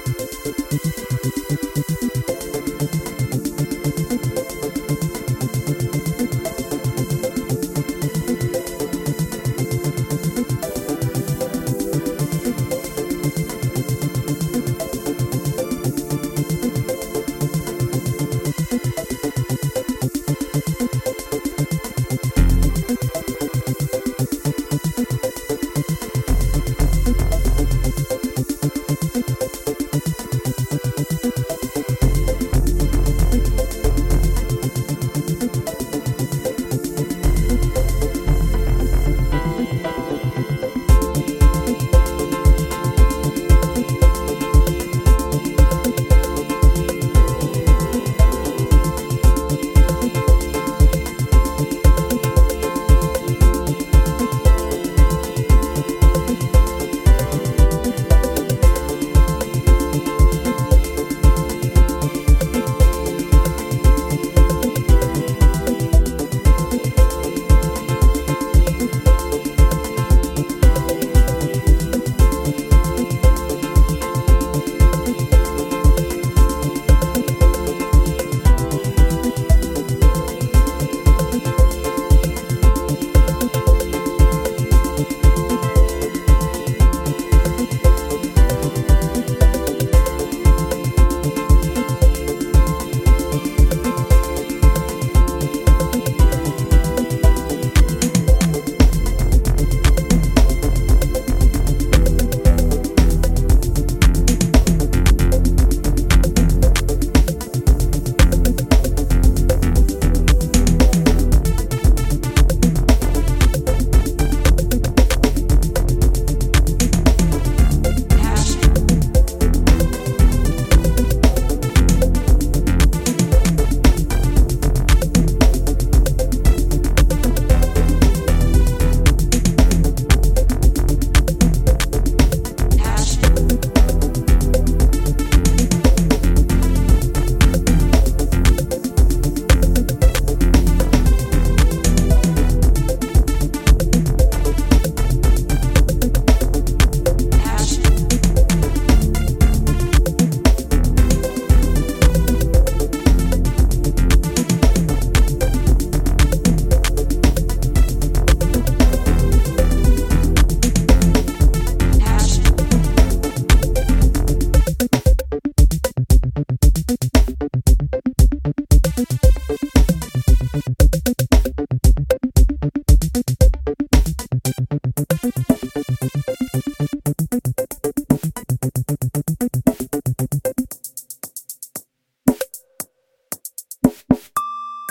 Thank you.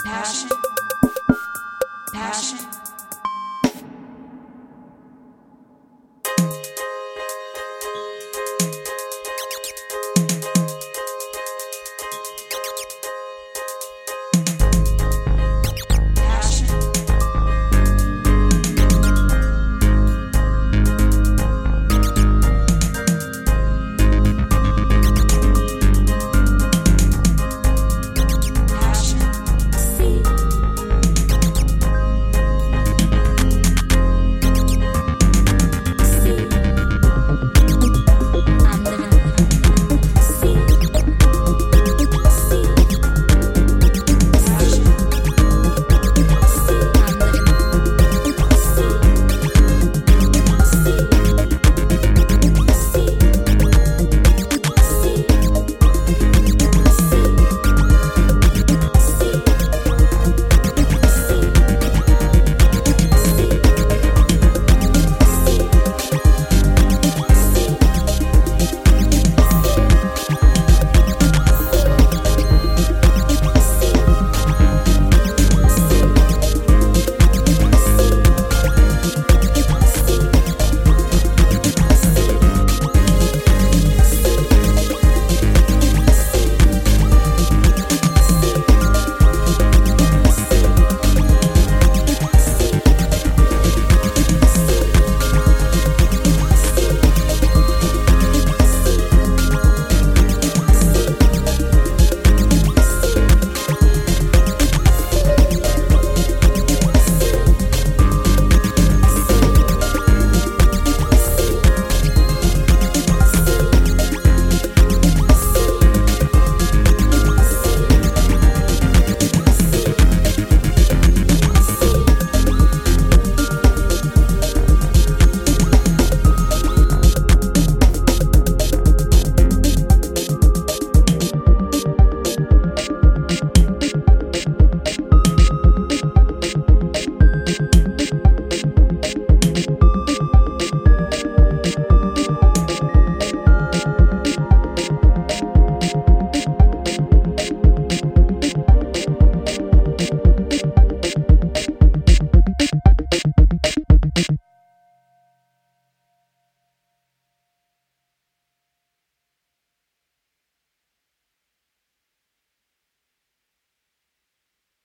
passion, passion.